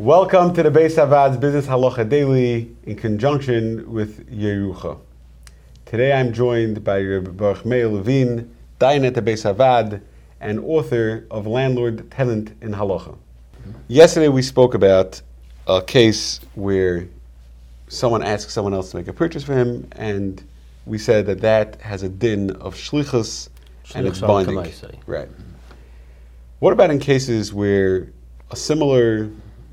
Welcome to the Beis Havad's Business Halacha Daily in conjunction with Yerucha. Today I'm joined by Rabbi Baruch Meir Levine, Dayan at the Beis Havad, and author of Landlord Tenant in Halacha. Yesterday we spoke about a case where someone asked someone else to make a purchase for him, and we said that that has a din of shlichus and it's binding. Right. What about in cases where a similar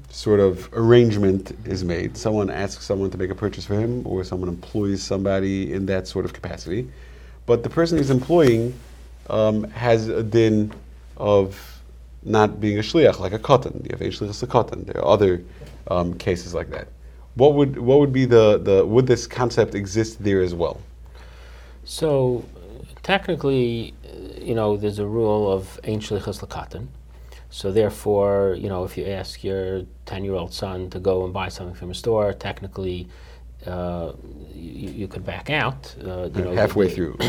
sort of arrangement is made? Someone asks someone to make a purchase for him, or someone employs somebody in that sort of capacity, but the person he's employing um, has a din of not being a shliach, like a katan. You have a shliach a katan. There are other um, cases like that. What would what would be the, the would this concept exist there as well? So technically, uh, you know, there's a rule of ein shlichus lakatan. So therefore, you know, if you ask your ten-year-old son to go and buy something from a store, technically, uh, you, you could back out. Uh, you know, halfway through.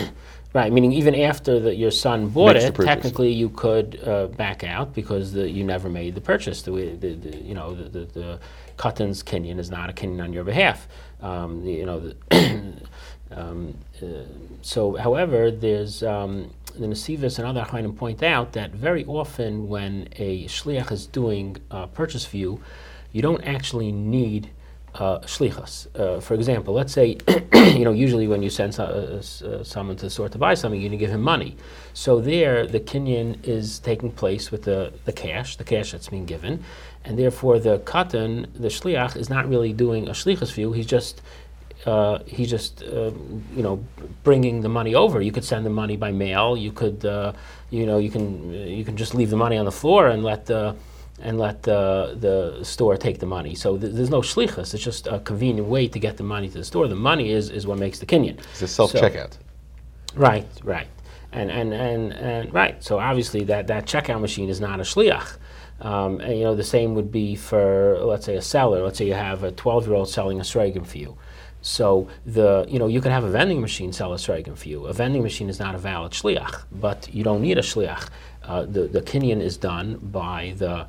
Right, meaning even after the, your son bought Makes it, technically you could uh, back out because the, you never made the purchase. The, the, the you know the, the, Katan's kinyan is not a kinyan on your behalf. Um, you know, the um, uh, so however, there's um, the Nesivos and other Achronim point out that very often when a shliach is doing a purchase for you, don't actually need uh, shlichus. Uh, for example, let's say, you know, usually when you send so, uh, uh, someone to the store to buy something, you're going to give him money. So there, the kinyan is taking place with the, the cash, the cash that's being given, and therefore the katan, the shliach, is not really doing a shlichus for you. He's just uh, he's just um, you know bringing the money over. You could send the money by mail. You could uh, you know you can you can just leave the money on the floor and let the and let the, the store take the money. So th- there's no shlichus. It's just a convenient way to get the money to the store. The money is, is what makes the kinyan. It's a self So- checkout. Right, right. And, and, and, and right, so obviously that, that checkout machine is not a shliach. Um, and you know, the same would be for, let's say, a seller. Let's say you have a 12 year old selling a Sreigem for you. So the you know you could have a vending machine sell a Sreigem for you. A vending machine is not a valid shliach, but you don't need a shliach. Uh, the the kinyan is done by the uh,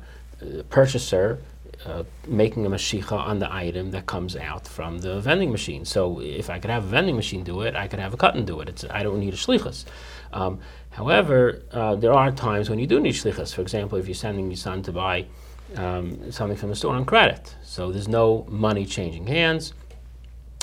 purchaser uh, making a mashicha on the item that comes out from the vending machine. So if I could have a vending machine do it, I could have a katan do it. It's, I don't need a shlichus. Um, however, uh, there are times when you do need shlichus. For example, if you're sending your son to buy um, something from the store on credit, so there's no money changing hands.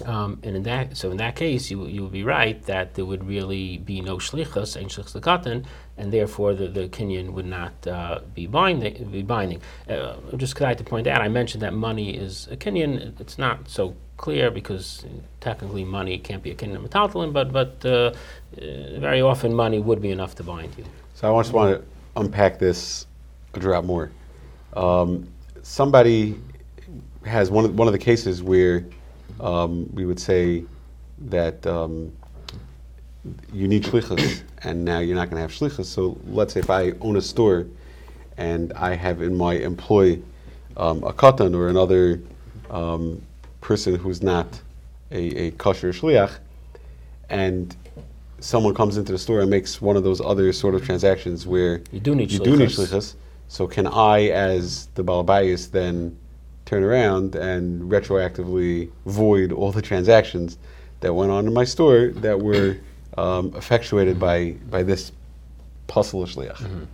Um, and in that, so in that case, you you would be right that there would really be no shlichus, ein shlichus lekatan, and therefore the, the kinyan would not uh, be binding. Be binding. Uh, just because I to point out, I mentioned that money is a kinyan. It's not so clear because technically money can't be a kinyan metaltalin, but but uh, uh, very often money would be enough to bind you. So I just want to unpack this a drop more. Um, somebody has one of, one of the cases where um, we would say that um, you need shlichus, and now you're not going to have shlichus. So let's say if I own a store and I have in my employ um, a katan or another um, person who's not a, a kosher shliach, and someone comes into the store and makes one of those other sort of transactions where You do need you do need shlichus. shlichus. So can I, as the balabayas, then turn around and retroactively void all the transactions that went on in my store that were um, effectuated by by this pasul shliach?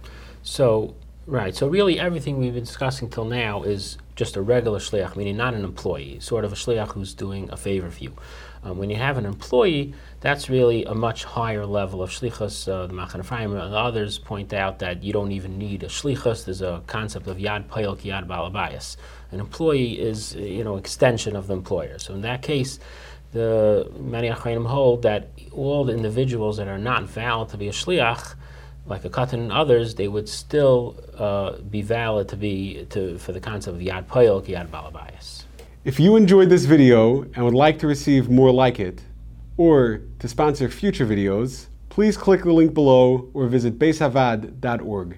So, right. So, really, everything we've been discussing till now is just a regular shliach, meaning not an employee, sort of a shliach who's doing a favor for you. Um, when you have an employee, that's really a much higher level of shlichus. Uh, the Machaneh Ephraim and others point out that you don't even need a shlichus. There's a concept of yad payel ki yad balabayas. An employee is, you know, extension of the employer. So in that case, the many Achronim hold that all the individuals that are not valid to be a shliach, like a katan and others, they would still uh, be valid to be to for the concept of yad payel ki yad balabayas. If you enjoyed this video and would like to receive more like it, or to sponsor future videos, please click the link below or visit basehavad.org.